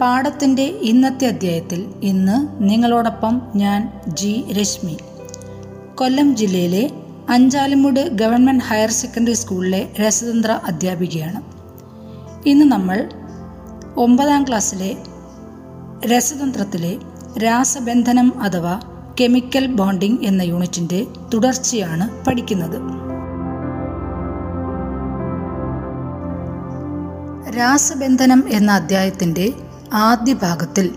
പാഠത്തിന്റെ ഇന്നത്തെ അധ്യായത്തിൽ ഇന്ന് നിങ്ങളോടൊപ്പം ഞാൻ ജി. രശ്മി. കൊല്ലം ജില്ലയിലെ അഞ്ചാലിമുട് ഗവൺമെന്റ് ഹയർ സെക്കൻഡറി സ്കൂളിലെ രസതന്ത്ര അധ്യാപികയാണ്. ഇന്ന് നമ്മൾ ഒമ്പതാം ക്ലാസ്സിലെ രസതന്ത്രത്തിലെ രാസബന്ധനം അഥവാ കെമിക്കൽ ബോണ്ടിംഗ് എന്ന യൂണിറ്റിന്റെ തുടർച്ചയാണ് പഠിക്കുന്നത്. രാസബന്ധനം എന്ന അധ്യായത്തിന്റെ ആദ്യ ഭാഗത്തിൽ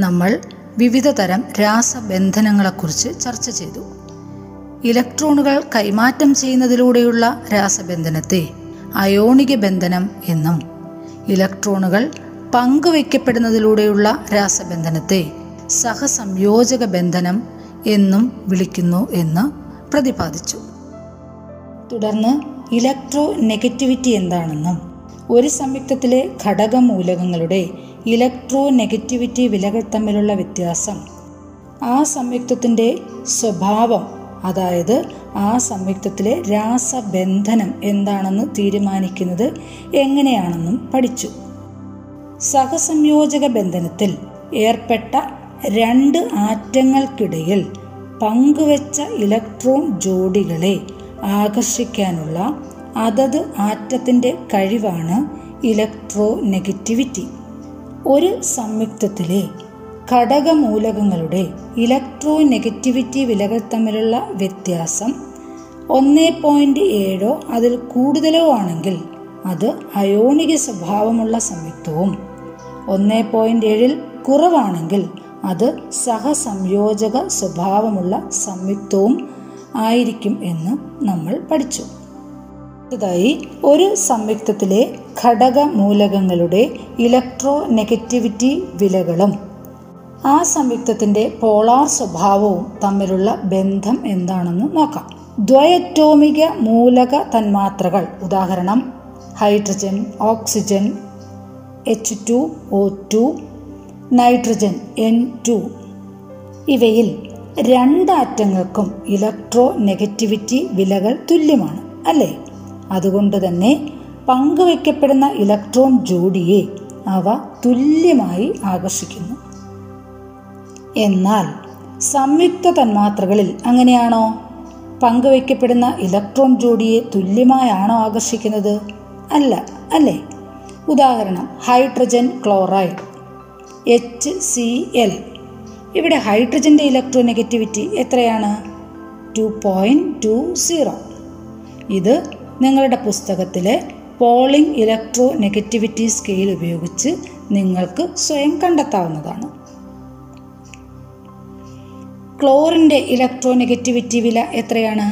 നമ്മൾ വിവിധ തരം രാസബന്ധനങ്ങളെക്കുറിച്ച് ചർച്ച ചെയ്തു. ഇലക്ട്രോണുകൾ കൈമാറ്റം ചെയ്യുന്നതിലൂടെയുള്ള രാസബന്ധനത്തെ അയോണിക ബന്ധനം എന്നും ഇലക്ട്രോണുകൾ പങ്കുവയ്ക്കപ്പെടുന്നതിലൂടെയുള്ള രാസബന്ധനത്തെ സഹസംയോജക ബന്ധനം എന്നും വിളിക്കുന്നു എന്ന് പ്രതിപാദിച്ചു. തുടർന്ന് ഇലക്ട്രോ നെഗറ്റിവിറ്റി എന്താണെന്നും ഒരു സംയുക്തത്തിലെ ഘടകമൂലകങ്ങളുടെ ഇലക്ട്രോ നെഗറ്റിവിറ്റി വിലകൾ തമ്മിലുള്ള വ്യത്യാസം. ആ സംയുക്തത്തിന്റെ സ്വഭാവം അതായത് ആ സംയുക്തത്തിലെ രാസബന്ധനം എന്താണെന്ന് തീരുമാനിക്കുന്നത് എങ്ങനെയാണെന്നും പഠിച്ചു. സഹസംയോജക ബന്ധനത്തിൽ ഏർപ്പെട്ട രണ്ട് ആറ്റങ്ങൾക്കിടയിൽ പങ്കുവച്ച ഇലക്ട്രോൺ ജോഡികളെ ആകർഷിക്കാനുള്ള അതത് ആറ്റത്തിന്റെ കഴിവാണ് ഇലക്ട്രോ നെഗറ്റിവിറ്റി ഒരു സംയുക്തത്തിലെ ഘടകമൂലകങ്ങളുടെ ഇലക്ട്രോ നെഗറ്റിവിറ്റി വിലകൾ തമ്മിലുള്ള വ്യത്യാസം ഒന്ന് പോയിന്റ് ഏഴോ അതിൽ കൂടുതലോ ആണെങ്കിൽ അത് അയോണിക സ്വഭാവമുള്ള സംയുക്തവും ഒന്ന് പോയിന്റ് ഏഴിൽ കുറവാണെങ്കിൽ അത് സഹസംയോജക സ്വഭാവമുള്ള സംയുക്തവും ആയിരിക്കും എന്ന് നമ്മൾ പഠിച്ചു. അടുത്തതായി ഒരു സംയുക്തത്തിലെ ഘടകമൂലകങ്ങളുടെ ഇലക്ട്രോ നെഗറ്റിവിറ്റി വിലകളും. ആ സംയുക്തത്തിന്റെ പോളാർ സ്വഭാവവും തമ്മിലുള്ള ബന്ധം എന്താണെന്ന് നോക്കാം. ദ്വയറ്റോമിക മൂലക തന്മാത്രകൾ ഉദാഹരണം hydrogen oxygen H two O two nitrogen N two. ഇവയിൽ രണ്ടാറ്റങ്ങൾക്കും ഇലക്ട്രോ നെഗറ്റിവിറ്റി വിലകൾ തുല്യമാണ് അല്ലേ? അതുകൊണ്ട് തന്നെ പങ്കുവയ്ക്കപ്പെടുന്ന ഇലക്ട്രോൺ ജോഡിയെ അവ തുല്യമായി ആകർഷിക്കുന്നു. എന്നാൽ സംയുക്ത തന്മാത്രകളിൽ അങ്ങനെയാണോ? പങ്കുവയ്ക്കപ്പെടുന്ന ഇലക്ട്രോൺ ജോഡിയെ തുല്യമായാണോ ആകർഷിക്കുന്നത്? അല്ല അല്ലേ? ഉദാഹരണം hydrogen chloride H C L. ഇവിടെ ഹൈഡ്രജന്റെ ഇലക്ട്രോ നെഗറ്റിവിറ്റി എത്രയാണ്? Two point two zero. ഇത് നിങ്ങളുടെ പുസ്തകത്തിലെ പോളിംഗ് ഇലക്ട്രോ നെഗറ്റിവിറ്റി സ്കെയിൽ ഉപയോഗിച്ച് നിങ്ങൾക്ക് സ്വയം കണ്ടെത്താവുന്നതാണ്. ക്ലോറിന്റെ ഇലക്ട്രോ നെഗറ്റിവിറ്റി വില എത്രയാണ്?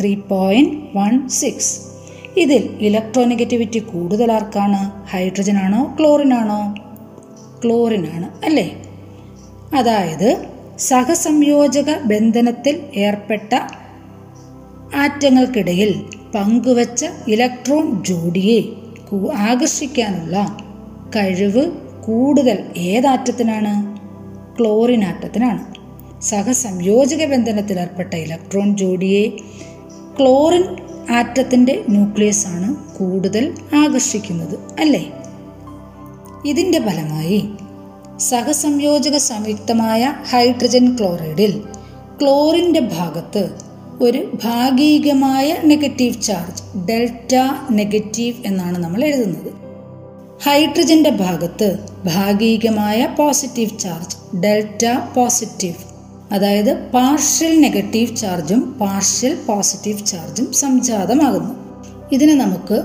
ത്രീ പോയിന്റ് വൺ സിക്സ് ഇതിൽ ഇലക്ട്രോ നെഗറ്റിവിറ്റി കൂടുതൽ ആർക്കാണ്? ഹൈഡ്രജൻ ആണോ ക്ലോറിൻ ആണോ ക്ലോറിൻ ആണ് അല്ലേ? അതായത് സഹസംയോജക ബന്ധനത്തിൽ ഏർപ്പെട്ട ആറ്റങ്ങൾക്കിടയിൽ പങ്കുവച്ച ഇലക്ട്രോൺ ജോഡിയെ ആകർഷിക്കാനുള്ള കഴിവ് കൂടുതൽ ഏതാറ്റത്തിനാണ്? ക്ലോറിൻ ആറ്റത്തിനാണ് സഹസംയോജക ബന്ധനത്തിൽ ഏർപ്പെട്ട ഇലക്ട്രോൺ ജോഡിയെ ക്ലോറിൻ ആറ്റത്തിന്റെ ന്യൂക്ലിയസ് ആണ് കൂടുതൽ ആകർഷിക്കുന്നത് അല്ലേ? ഇതിന്റെ ഫലമായി സഹസംയോജക സംയുക്തമായ ഹൈഡ്രജൻ ക്ലോറൈഡിൽ ക്ലോറിന്റെ ഭാഗത്ത് ഒരു ഭാഗികമായ നെഗറ്റീവ് ചാർജ് ഡെൽറ്റ നെഗറ്റീവ് എന്നാണ് നമ്മൾ എഴുതുന്നത്. ഹൈഡ്രജന്റെ ഭാഗത്ത് ഭാഗികമായ പോസിറ്റീവ് ചാർജ് ഡെൽറ്റ പോസിറ്റീവ് അതായത് പാർഷ്യൽ നെഗറ്റീവ് ചാർജും പാർഷ്യൽ പോസിറ്റീവ് ചാർജും സംജാതമാകുന്നു. ഇതിനെ നമുക്ക്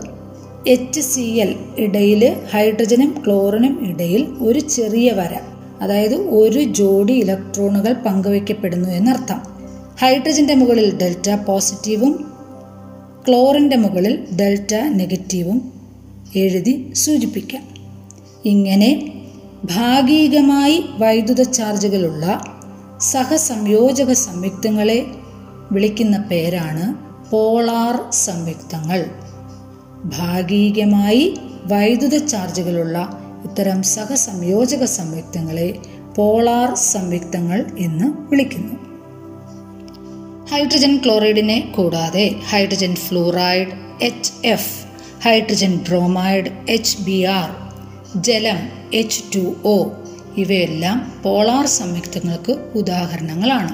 എച്ച് സി എൽ ഇടയിൽ ഹൈഡ്രജനും ക്ലോറിനും ഇടയിൽ ഒരു ചെറിയ വര അതായത് ഒരു ജോഡി ഇലക്ട്രോണുകൾ പങ്കുവയ്ക്കപ്പെടുന്നു എന്നർത്ഥം. ഹൈഡ്രജന്റെ മുകളിൽ ഡെൽറ്റ പോസിറ്റീവും ക്ലോറിന്റെ മുകളിൽ ഡെൽറ്റ നെഗറ്റീവും എഴുതി സൂചിപ്പിക്കാം. ഇങ്ങനെ ഭാഗികമായി വൈദ്യുത ചാർജുകളുള്ള സഹസംയോജക സംയുക്തങ്ങളെ വിളിക്കുന്ന പേരാണ് പോളാർ സംയുക്തങ്ങൾ. ഭാഗികമായി വൈദ്യുത ചാർജുകളുള്ള ഇത്തരം സഹസംയോജക സംയുക്തങ്ങളെ പോളാർ സംയുക്തങ്ങൾ എന്ന് വിളിക്കുന്നു. ഹൈഡ്രജൻ ക്ലോറൈഡിനെ കൂടാതെ hydrogen fluoride H F hydrogen bromide H B R ജലം എച്ച് ടു ഒ ഇവയെല്ലാം പോളാർ സംയുക്തങ്ങൾക്ക് ഉദാഹരണങ്ങളാണ്.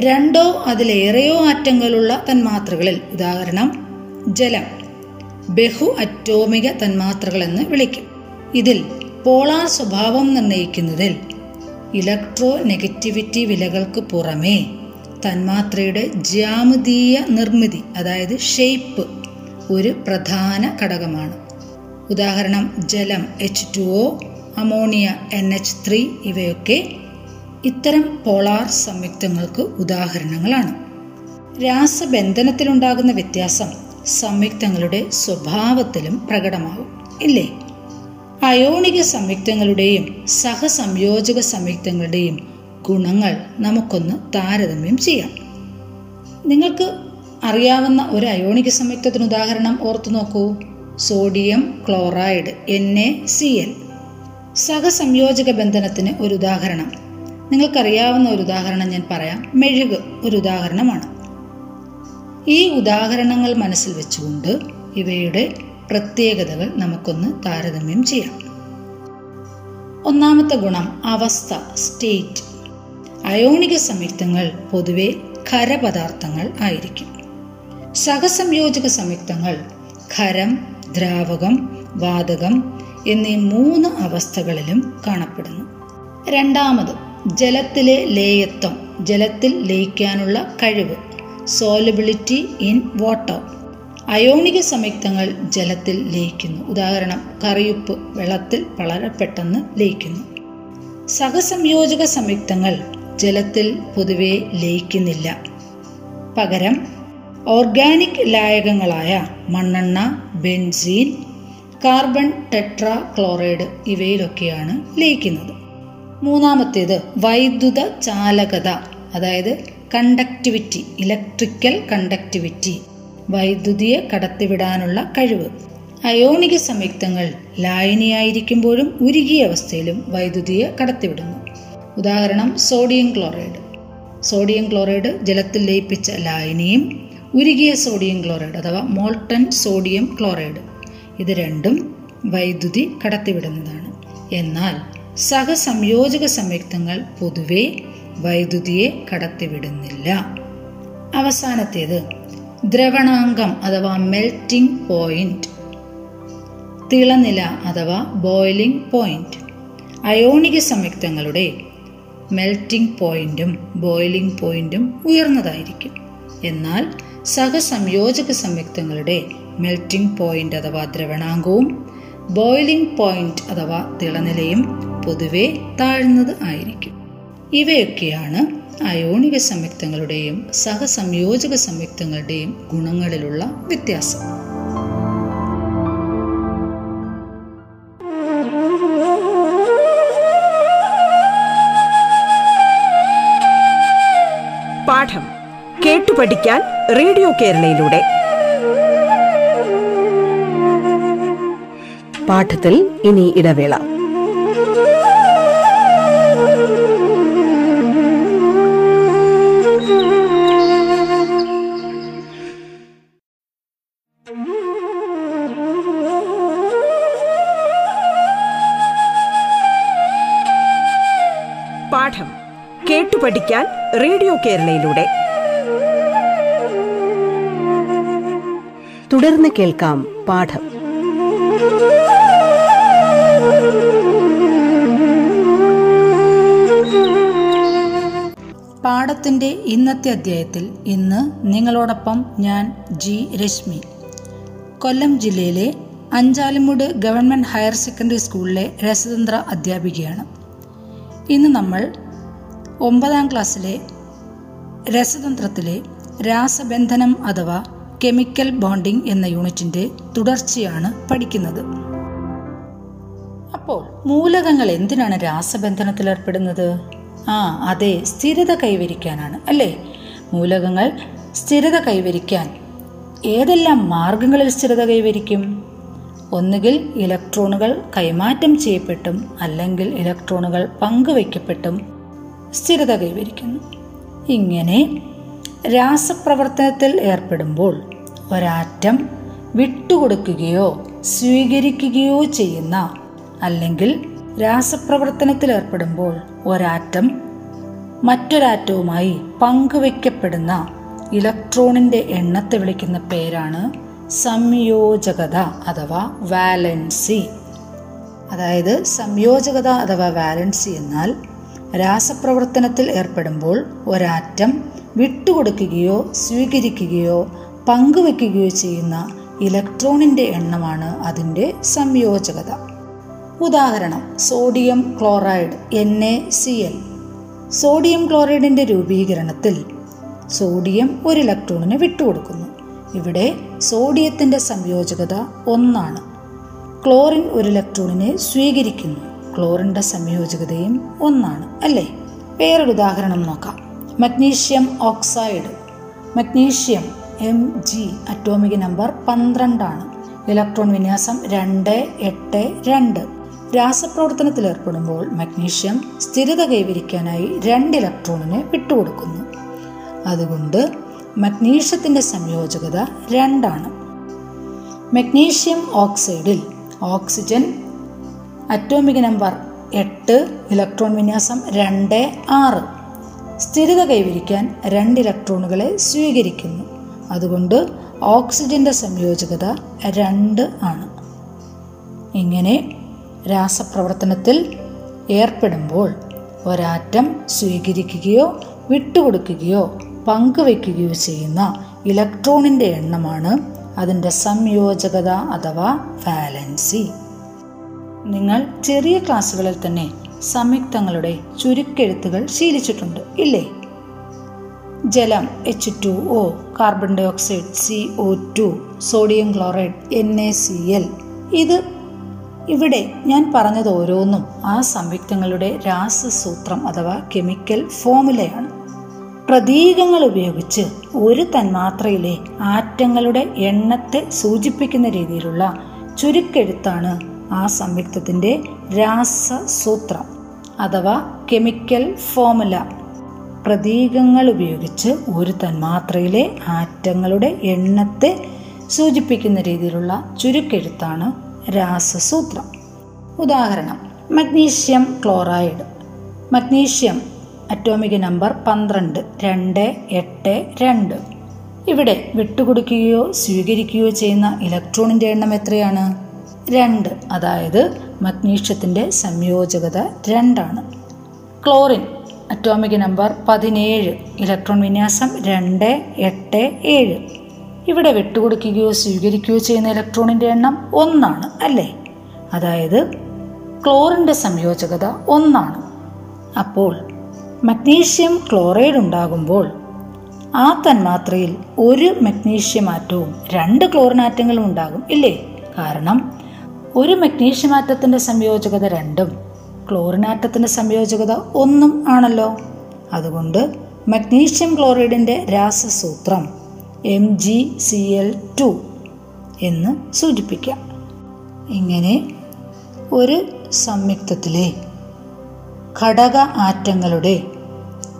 രണ്ടോ അതിലേറെയോ ആറ്റങ്ങളുള്ള തന്മാത്രകളിൽ ഉദാഹരണം ജലം ബഹു അറ്റോമിക തന്മാത്രകളെന്ന് വിളിക്കും. ഇതിൽ പോളാർ സ്വഭാവം നിർണയിക്കുന്നതിൽ ഇലക്ട്രോ നെഗറ്റിവിറ്റി വിലകൾക്ക് പുറമേ തന്മാത്രയുടെ ജ്യാമിതീയ നിർമ്മിതി അതായത് ഷേപ്പ് ഒരു പ്രധാന ഘടകമാണ്. ഉദാഹരണം ജലം H two O ammonia N H three ഇവയൊക്കെ ഇത്തരം പോളാർ സംയുക്തങ്ങൾക്ക് ഉദാഹരണങ്ങളാണ്. രാസബന്ധനത്തിലുണ്ടാകുന്ന വ്യത്യാസം സംയുക്തങ്ങളുടെ സ്വഭാവത്തിലും പ്രകടമാകും ഇല്ലേ? അയോണിക സംയുക്തങ്ങളുടെയും സഹസംയോജക സംയുക്തങ്ങളുടെയും ഗുണങ്ങൾ നമുക്കൊന്ന് താരതമ്യം ചെയ്യാം. നിങ്ങൾക്ക് അറിയാവുന്ന ഒരു അയോണിക സംയുക്തത്തിന് ഉദാഹരണം ഓർത്തു നോക്കൂ. Sodium chloride N A C L സഹസംയോജക ബന്ധനത്തിന് ഒരു ഉദാഹരണം. നിങ്ങൾക്കറിയാവുന്ന ഒരു ഉദാഹരണം ഞാൻ പറയാം. മെഴുക് ഒരു ഉദാഹരണമാണ്. ഈ ഉദാഹരണങ്ങൾ മനസ്സിൽ വെച്ചുകൊണ്ട് ഇവയുടെ പ്രത്യേകതകൾ നമുക്കൊന്ന് താരതമ്യം ചെയ്യാം. ഒന്നാമത്തെ ഗുണം അവസ്ഥ സ്റ്റേറ്റ് അയോണിക സംയുക്തങ്ങൾ പൊതുവെ ഖരപദാർത്ഥങ്ങൾ ആയിരിക്കും. സഹസംയോജക സംയുക്തങ്ങൾ ഖരം ദ്രാവകം വാതകം എന്നീ മൂന്ന് അവസ്ഥകളിലും കാണപ്പെടുന്നു. രണ്ടാമത് ജലത്തിലെ ലേയത്വം ജലത്തിൽ ലയിക്കാനുള്ള കഴിവ് സോലബിലിറ്റി ഇൻ വാട്ടർ അയോണിക സംയുക്തങ്ങൾ ജലത്തിൽ ലയിക്കുന്നു. ഉദാഹരണം കറിയുപ്പ് വെള്ളത്തിൽ വളരെ പെട്ടെന്ന് ലയിക്കുന്നു. സഹസംയോജക സംയുക്തങ്ങൾ ജലത്തിൽ പൊതുവെ ലയിക്കുന്നില്ല. പകരം ഓർഗാനിക് ലായകങ്ങളായ മണ്ണെണ്ണ ബെൻസീൻ കാർബൺ ടെട്രാ ക്ലോറൈഡ് ഇവയിലൊക്കെയാണ് ലയിക്കുന്നത്. മൂന്നാമത്തേത് വൈദ്യുത ചാലകത അതായത് കണ്ടക്ടിവിറ്റി ഇലക്ട്രിക്കൽ കണ്ടക്ടിവിറ്റി. വൈദ്യുതിയെ കടത്തിവിടാനുള്ള കഴിവ്. അയോണിക സംയുക്തങ്ങൾ ലായനിയായിരിക്കുമ്പോഴും ഉരുകിയ അവസ്ഥയിലും വൈദ്യുതിയെ കടത്തിവിടുന്നു. ഉദാഹരണം സോഡിയം ക്ലോറൈഡ്. സോഡിയം ക്ലോറൈഡ് ജലത്തിൽ ലയിപ്പിച്ച ലായനിയും ഉരുകിയ സോഡിയം ക്ലോറൈഡ് അഥവാ മോൾട്ടൺ സോഡിയം ക്ലോറൈഡ്. ഇത് രണ്ടും വൈദ്യുതി കടത്തിവിടുന്നതാണ്. എന്നാൽ സഹസംയോജക സംയുക്തങ്ങൾ പൊതുവെ വൈദ്യുതിയെ കടത്തിവിടുന്നില്ല. അവസാനത്തേത് ദ്രവണാങ്കം അഥവാ മെൽറ്റിംഗ് പോയിന്റ് തിളനില അഥവാ ബോയിലിംഗ് പോയിന്റ് അയോണിക സംയുക്തങ്ങളുടെ മെൽറ്റിംഗ് പോയിന്റും ബോയിലിംഗ് പോയിന്റും ഉയർന്നതായിരിക്കും. എന്നാൽ സഹസംയോജക സംയുക്തങ്ങളുടെ മെൽറ്റിംഗ് പോയിന്റ് അഥവാ ദ്രവണാങ്കവും ബോയിലിംഗ് പോയിന്റ് അഥവാ തിളനിലയും പൊതുവെ താഴ്ന്നത് ആയിരിക്കും. ഇവയൊക്കെയാണ് അയോണിക സംയുക്തങ്ങളുടെയും സഹസംയോജക സംയുക്തങ്ങളുടെയും ഗുണങ്ങളിലുള്ള വ്യത്യാസം. പാഠം കേട്ടു പഠിക്കാൻ റേഡിയോ കേരളയിലൂടെ. പാഠത്തിൽ ഇനി ഇടവേള. പാഠം കേട്ടു പഠിക്കാൻ റേഡിയോ കേരളയിലൂടെ. തുടർന്ന് കേൾക്കാം പാഠം. പാഠത്തിന്റെ ഇന്നത്തെ അധ്യായത്തിൽ ഇന്ന് നിങ്ങളോടൊപ്പം ഞാൻ ജി രശ്മി. കൊല്ലം ജില്ലയിലെ അഞ്ചാലുമൂട് ഗവൺമെന്റ് ഹയർ സെക്കൻഡറി സ്കൂളിലെ രസതന്ത്ര അധ്യാപികയാണ്. ഇന്ന് നമ്മൾ ഒമ്പതാം ക്ലാസ്സിലെ രസതന്ത്രത്തിലെ രാസബന്ധനം അഥവാ കെമിക്കൽ ബോണ്ടിംഗ് എന്ന യൂണിറ്റിന്റെ തുടർച്ചയാണ് പഠിക്കുന്നത്. അപ്പോൾ മൂലകങ്ങൾ എന്തിനാണ് രാസബന്ധനത്തിൽ ഏർപ്പെടുന്നത്? ആ അതെ സ്ഥിരത കൈവരിക്കാനാണ് അല്ലേ? മൂലകങ്ങൾ സ്ഥിരത കൈവരിക്കാൻ ഏതെല്ലാം മാർഗങ്ങളിൽ സ്ഥിരത കൈവരിക്കും? ഒന്നുകിൽ ഇലക്ട്രോണുകൾ കൈമാറ്റം ചെയ്യപ്പെട്ടും അല്ലെങ്കിൽ ഇലക്ട്രോണുകൾ പങ്കുവയ്ക്കപ്പെട്ടും സ്ഥിരത കൈവരിക്കുന്നു. ഇങ്ങനെ രാസപ്രവർത്തനത്തിൽ ഏർപ്പെടുമ്പോൾ ഒരാറ്റം വിട്ടുകൊടുക്കുകയോ സ്വീകരിക്കുകയോ ചെയ്യുന്ന അല്ലെങ്കിൽ രാസപ്രവർത്തനത്തിൽ ഏർപ്പെടുമ്പോൾ ഒരാറ്റം മറ്റൊരാറ്റവുമായി പങ്കുവയ്ക്കപ്പെടുന്ന ഇലക്ട്രോണിന്റെ എണ്ണത്തെ വിളിക്കുന്ന പേരാണ് സംയോജകത അഥവാ വാലൻസി. അതായത് സംയോജകത അഥവാ വാലൻസി എന്നാൽ രാസപ്രവർത്തനത്തിൽ ഏർപ്പെടുമ്പോൾ ഒരാറ്റം വിട്ടുകൊടുക്കുകയോ സ്വീകരിക്കുകയോ പങ്കുവെക്കുകയോ ചെയ്യുന്ന ഇലക്ട്രോണിന്റെ എണ്ണമാണ് അതിന്റെ സംയോജകത. ഉദാഹരണം sodium chloride N A C L sodium ക്ലോറൈഡിന്റെ രൂപീകരണത്തിൽ സോഡിയം ഒരു ഇലക്ട്രോണിന് വിട്ടുകൊടുക്കുന്നു. ഇവിടെ സോഡിയത്തിന്റെ സംയോജകത ഒന്നാണ്. ക്ലോറിൻ ഒരു ഇലക്ട്രോണിനെ സ്വീകരിക്കുന്നു. ക്ലോറിന്റെ സംയോജകതയും ഒന്നാണ് അല്ലേ? വേറൊരു ഉദാഹരണം നോക്കാം. Magnesium oxide. Magnesium M G atomic number പന്ത്രണ്ടാണ്. ഇലക്ട്രോൺ വിന്യാസം രണ്ട് എട്ട് രണ്ട്. രാസപ്രവർത്തനത്തിൽ ഏർപ്പെടുമ്പോൾ മഗ്നീഷ്യം സ്ഥിരത കൈവരിക്കാനായി രണ്ട് ഇലക്ട്രോണിനെ വിട്ടുകൊടുക്കുന്നു. അതുകൊണ്ട് മഗ്നീഷ്യത്തിന്റെ സംയോജകത രണ്ടാണ്. മഗ്നീഷ്യം ഓക്സൈഡിൽ ഓക്സിജൻ അറ്റോമിക് നമ്പർ എട്ട് ഇലക്ട്രോൺ വിന്യാസം രണ്ട് ആറ്. സ്ഥിരത കൈവരിക്കാൻ രണ്ട് ഇലക്ട്രോണുകളെ സ്വീകരിക്കുന്നു. അതുകൊണ്ട് ഓക്സിജന്റെ സംയോജകത രണ്ട് ആണ്. ഇങ്ങനെ രാസപ്രവർത്തനത്തിൽ ഏർപ്പെടുമ്പോൾ ഒരാറ്റം സ്വീകരിക്കുകയോ വിട്ടുകൊടുക്കുകയോ പങ്കുവയ്ക്കുകയോ ചെയ്യുന്ന ഇലക്ട്രോണിന്റെ എണ്ണമാണ് അതിന്റെ സംയോജകത അഥവാ വാലൻസി നിങ്ങൾ ചെറിയ ക്ലാസ്സുകളിൽ തന്നെ സംയുക്തങ്ങളുടെ ചുരുക്കെഴുത്തുകൾ ശീലിച്ചിട്ടുണ്ട് ഇല്ലേ? ജലം H two O carbon dioxide C O two sodium chloride N A C L ഇത് ഇവിടെ ഞാൻ പറഞ്ഞത് ഓരോന്നും ആ സംയുക്തങ്ങളുടെ രാസസൂത്രം അഥവാ കെമിക്കൽ ഫോമുലയാണ് പ്രതീകങ്ങൾ ഉപയോഗിച്ച് ഒരു തന്മാത്രയിലെ ആറ്റങ്ങളുടെ എണ്ണത്തെ സൂചിപ്പിക്കുന്ന രീതിയിലുള്ള ചുരുക്കെഴുത്താണ് ആ സംയുക്തത്തിന്റെ രാസസൂത്രം അഥവാ കെമിക്കൽ ഫോമുല പ്രതീകങ്ങൾ ഉപയോഗിച്ച് ഒരു തന്മാത്രയിലെ ആറ്റങ്ങളുടെ എണ്ണത്തെ സൂചിപ്പിക്കുന്ന രീതിയിലുള്ള ചുരുക്കെഴുത്താണ് രാസസൂത്രം. ഉദാഹരണം magnesium chloride. Magnesium atomic number പന്ത്രണ്ട് രണ്ട് എട്ട് രണ്ട്. ഇവിടെ വിട്ടുകൊടുക്കുകയോ സ്വീകരിക്കുകയോ ചെയ്യുന്ന ഇലക്ട്രോണിന്റെ എണ്ണം എത്രയാണ്? രണ്ട് അതായത് മഗ്നീഷ്യത്തിന്റെ സംയോജകത രണ്ടാണ്. ക്ലോറിൻ അറ്റോമിക് നമ്പർ പതിനേഴ് ഇലക്ട്രോൺ വിന്യാസം രണ്ട് എട്ട് ഏഴ്. ഇവിടെ വിട്ടുകൊടുക്കുകയോ സ്വീകരിക്കുകയോ ചെയ്യുന്ന ഇലക്ട്രോണിന്റെ എണ്ണം ഒന്നാണ് അല്ലേ? അതായത് ക്ലോറിന്റെ സംയോജകത ഒന്നാണ്. അപ്പോൾ മഗ്നീഷ്യം ക്ലോറൈഡ് ഉണ്ടാകുമ്പോൾ ആ തന്മാത്രയിൽ ഒരു മഗ്നീഷ്യം ആറ്റവും രണ്ട് ക്ലോറിൻ ആറ്റങ്ങളും ഉണ്ടാകും ഇല്ലേ? കാരണം ഒരു മഗ്നീഷ്യം ആറ്റത്തിന്റെ സംയോജകത രണ്ടും ക്ലോറിൻ ആറ്റത്തിന്റെ സംയോജകത ഒന്നും ആണല്ലോ. അതുകൊണ്ട് മഗ്നീഷ്യം ക്ലോറൈഡിന്റെ രാസസൂത്രം M G C L two എന്ന് സൂചിപ്പിക്കാം ഇങ്ങനെ ഒരു സംയുക്തത്തിലെ ഘടക ആറ്റങ്ങളുടെ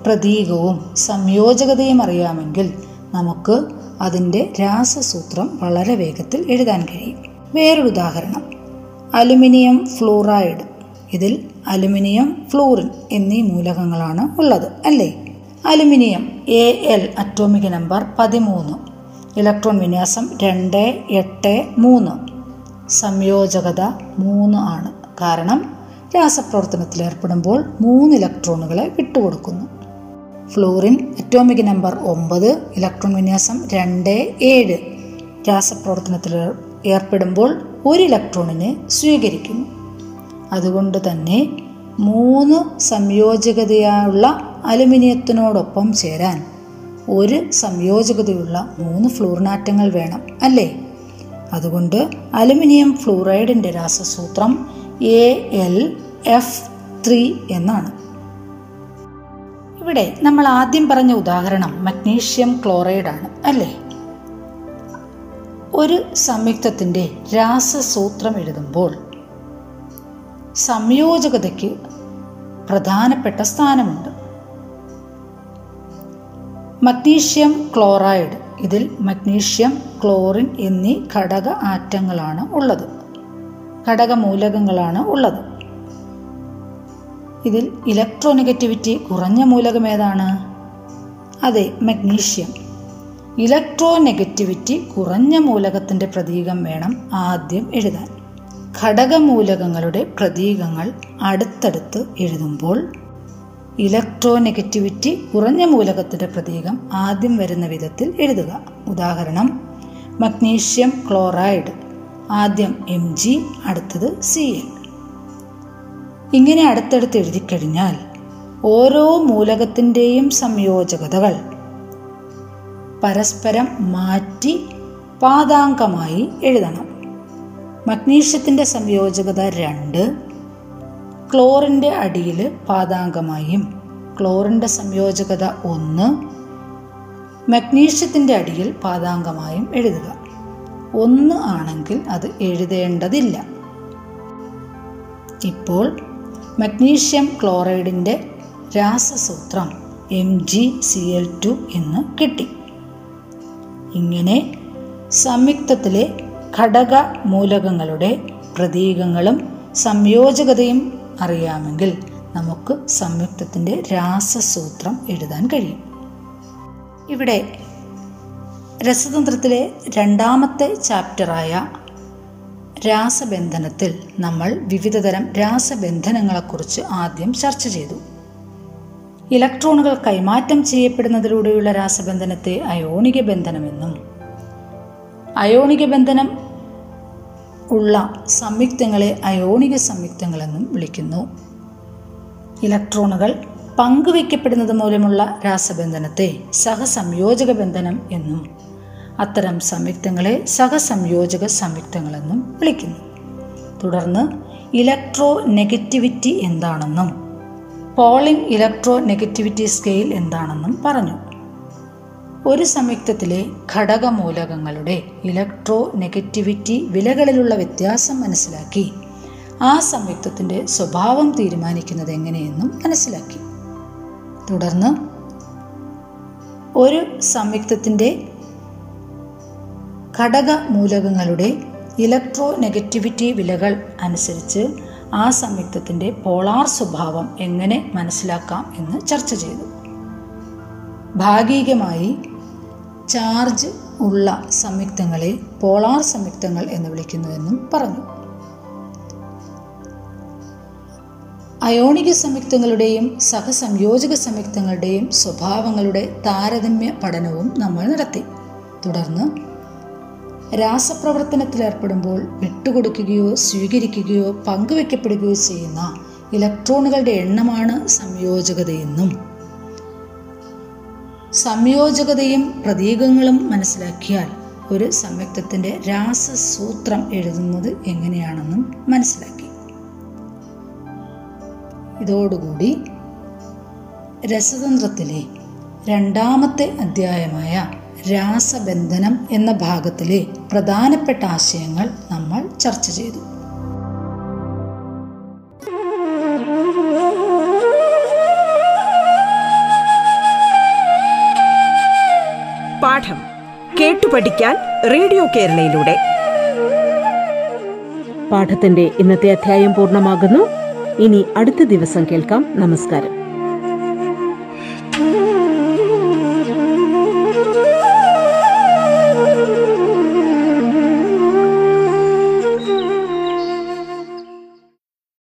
പ്രതീകവും സംയോജകതയും അറിയാമെങ്കിൽ നമുക്ക് അതിന്റെ രാസസൂത്രം വളരെ വേഗത്തിൽ എഴുതാൻ കഴിയും. വേറൊരു ഉദാഹരണം. Aluminium fluoride. ഇതിൽ അലുമിനിയം ഫ്ലൂറിൻ എന്നീ മൂലകങ്ങളാണ് ഉള്ളത് അല്ലേ? Aluminium A L atomic number പതിമൂന്ന്. ഇലക്ട്രോൺ വിന്യാസം രണ്ട് എട്ട് മൂന്ന്. സംയോജകത മൂന്ന് ആണ്. കാരണം രാസപ്രവർത്തനത്തിൽ ഏർപ്പെടുമ്പോൾ മൂന്ന് ഇലക്ട്രോണുകളെ വിട്ടുകൊടുക്കുന്നു. ഫ്ലൂറിൻ അറ്റോമിക് നമ്പർ ഒമ്പത് ഇലക്ട്രോൺ വിന്യാസം രണ്ട് ഏഴ്. രാസപ്രവർത്തനത്തിൽ ഏർപ്പെടുമ്പോൾ ഒരു ഇലക്ട്രോണിനെ സ്വീകരിക്കുന്നു അതുകൊണ്ട് തന്നെ മൂന്ന് സംയോജകതയുള്ള അലുമിനിയത്തിനോടൊപ്പം ചേരാൻ ഒരു സംയോജകതയുള്ള മൂന്ന് ഫ്ലൂറിനാറ്റങ്ങൾ വേണം അല്ലേ? അതുകൊണ്ട് അലുമിനിയം ഫ്ലൂറൈഡിന്റെ രാസസൂത്രം എ എൽ എഫ് ത്രീ എന്നാണ്. ഇവിടെ നമ്മൾ ആദ്യം പറഞ്ഞ ഉദാഹരണം മഗ്നീഷ്യം ക്ലോറൈഡ് ആണ് അല്ലേ? ഒരു സംയുക്തത്തിന്റെ രാസസൂത്രം എഴുതുമ്പോൾ സംയോജകതയ്ക്ക് പ്രധാനപ്പെട്ട സ്ഥാനമുണ്ട്. മഗ്നീഷ്യം ക്ലോറൈഡ് ഇതിൽ മഗ്നീഷ്യം ക്ലോറിൻ എന്നീ ഘടക ആറ്റങ്ങളാണ് ഉള്ളത്. ഘടകമൂലകങ്ങളാണ് ഉള്ളത്. ഇതിൽ ഇലക്ട്രോനെഗറ്റിവിറ്റി കുറഞ്ഞ മൂലകം ഏതാണ്? അതെ മഗ്നീഷ്യം. ഇലക്ട്രോനെഗറ്റിവിറ്റി കുറഞ്ഞ മൂലകത്തിന്റെ പ്രതീകം വേണം ആദ്യം എഴുതാൻ. ഘടകമൂലകങ്ങളുടെ പ്രതീകങ്ങൾ അടുത്തടുത്ത് എഴുതുമ്പോൾ ഇലക്ട്രോനെഗറ്റിവിറ്റി കുറഞ്ഞ മൂലകത്തിന്റെ പ്രതീകം ആദ്യം വരുന്ന വിധത്തിൽ എഴുതുക. ഉദാഹരണം മഗ്നീഷ്യം ക്ലോറൈഡ് ആദ്യം എം ജി അടുത്തത് സി എൽ ഇങ്ങനെ അടുത്തടുത്ത് എഴുതിക്കഴിഞ്ഞാൽ ഓരോ മൂലകത്തിന്റെയും സംയോജകതകൾ പരസ്പരം മാറ്റി പാതാങ്കമായി എഴുതണം. മഗ്നീഷ്യത്തിന്റെ സംയോജകത രണ്ട് ക്ലോറിന്റെ അടിയിൽ പാതാങ്കമായും ക്ലോറിന്റെ സംയോജകത ഒന്ന് മഗ്നീഷ്യത്തിന്റെ അടിയിൽ പാതാങ്കമായും എഴുതുക. ഒന്ന് ആണെങ്കിൽ അത് എഴുതേണ്ടതില്ല. ഇപ്പോൾ മഗ്നീഷ്യം ക്ലോറൈഡിന്റെ രാസസൂത്രം M G C L two എന്ന് കിട്ടി. ഇങ്ങനെ സംയുക്തത്തിലെ ഘടക മൂലകങ്ങളുടെ പ്രതീകങ്ങളും സംയോജകതയും അറിയാമെങ്കിൽ നമുക്ക് സംയുക്തത്തിന്റെ രാസസൂത്രം എഴുതാൻ കഴിയും. ഇവിടെ രസതന്ത്രത്തിലെ രണ്ടാമത്തെ ചാപ്റ്ററായ രാസബന്ധനത്തിൽ നമ്മൾ വിവിധതരം രാസബന്ധനങ്ങളെക്കുറിച്ച് ആദ്യം ചർച്ച ചെയ്തു. ഇലക്ട്രോണുകൾ കൈമാറ്റം ചെയ്യപ്പെടുന്നതിലൂടെയുള്ള രാസബന്ധനത്തെ അയോണിക ബന്ധനമെന്നും അയോണിക ബന്ധനം ഉള്ള സംയുക്തങ്ങളെ അയോണിക സംയുക്തങ്ങളെന്നും വിളിക്കുന്നു. ഇലക്ട്രോണുകൾ പങ്കുവയ്ക്കപ്പെടുന്നത് മൂലമുള്ള രാസബന്ധനത്തെ സഹസംയോജക ബന്ധനം എന്നും അത്തരം സംയുക്തങ്ങളെ സഹസംയോജക സംയുക്തങ്ങളെന്നും വിളിക്കുന്നു. തുടർന്ന് ഇലക്ട്രോ നെഗറ്റിവിറ്റി എന്താണെന്നും പോളിംഗ് ഇലക്ട്രോ നെഗറ്റിവിറ്റി സ്കെയിൽ എന്താണെന്നും പറഞ്ഞു. ഒരു സംയുക്തത്തിലെ ഘടകമൂലകങ്ങളുടെ ഇലക്ട്രോ നെഗറ്റിവിറ്റി വിലകളിലുള്ള വ്യത്യാസം മനസ്സിലാക്കി ആ സംയുക്തത്തിന്റെ സ്വഭാവം തീരുമാനിക്കുന്നത് എങ്ങനെയെന്നും മനസ്സിലാക്കി. തുടർന്ന് ഒരു സംയുക്തത്തിന്റെ ഘടക മൂലകങ്ങളുടെ ഇലക്ട്രോ നെഗറ്റിവിറ്റി വിലകൾ അനുസരിച്ച് ആ സംയുക്തത്തിന്റെ പോളാർ സ്വഭാവം എങ്ങനെ മനസ്സിലാക്കാം എന്ന് ചർച്ച ചെയ്തു. ഭാഗികമായി ചാർജ് ഉള്ള സംയുക്തങ്ങളെ പോളാർ സംയുക്തങ്ങൾ എന്ന് വിളിക്കുന്നുവെന്നും പറഞ്ഞു. അയോണിക സംയുക്തങ്ങളുടെയും സഹസംയോജക സംയുക്തങ്ങളുടെയും സ്വഭാവങ്ങളുടെ താരതമ്യ പഠനവും നമ്മൾ നടത്തി. തുടർന്ന് രാസപ്രവർത്തനത്തിൽ ഏർപ്പെടുമ്പോൾ വിട്ടുകൊടുക്കുകയോ സ്വീകരിക്കുകയോ പങ്കുവെക്കപ്പെടുകയോ ചെയ്യുന്ന ഇലക്ട്രോണുകളുടെ എണ്ണമാണ് സംയോജകതയെന്നും സംയോജകതയും പ്രതീകങ്ങളും മനസ്സിലാക്കിയാൽ ഒരു സംയുക്തത്തിന്റെ രാസസൂത്രം എഴുതുന്നത് എങ്ങനെയാണെന്നും മനസ്സിലാക്കി. ഇതോടുകൂടി രസതന്ത്രത്തിലെ രണ്ടാമത്തെ അധ്യായമായ രാസബന്ധനം എന്ന ഭാഗത്തിലെ പ്രധാനപ്പെട്ട ആശയങ്ങൾ നമ്മൾ ചർച്ച ചെയ്തു. പാഠം കേട്ടു പഠിക്കാൻ റേഡിയോ കേരളയിലൂടെ. പാഠത്തിന്റെ ഇന്നത്തെ അധ്യായം പൂർണമാകുന്നു. ഇനി അടുത്ത ദിവസം കേൾക്കാം. നമസ്കാരം.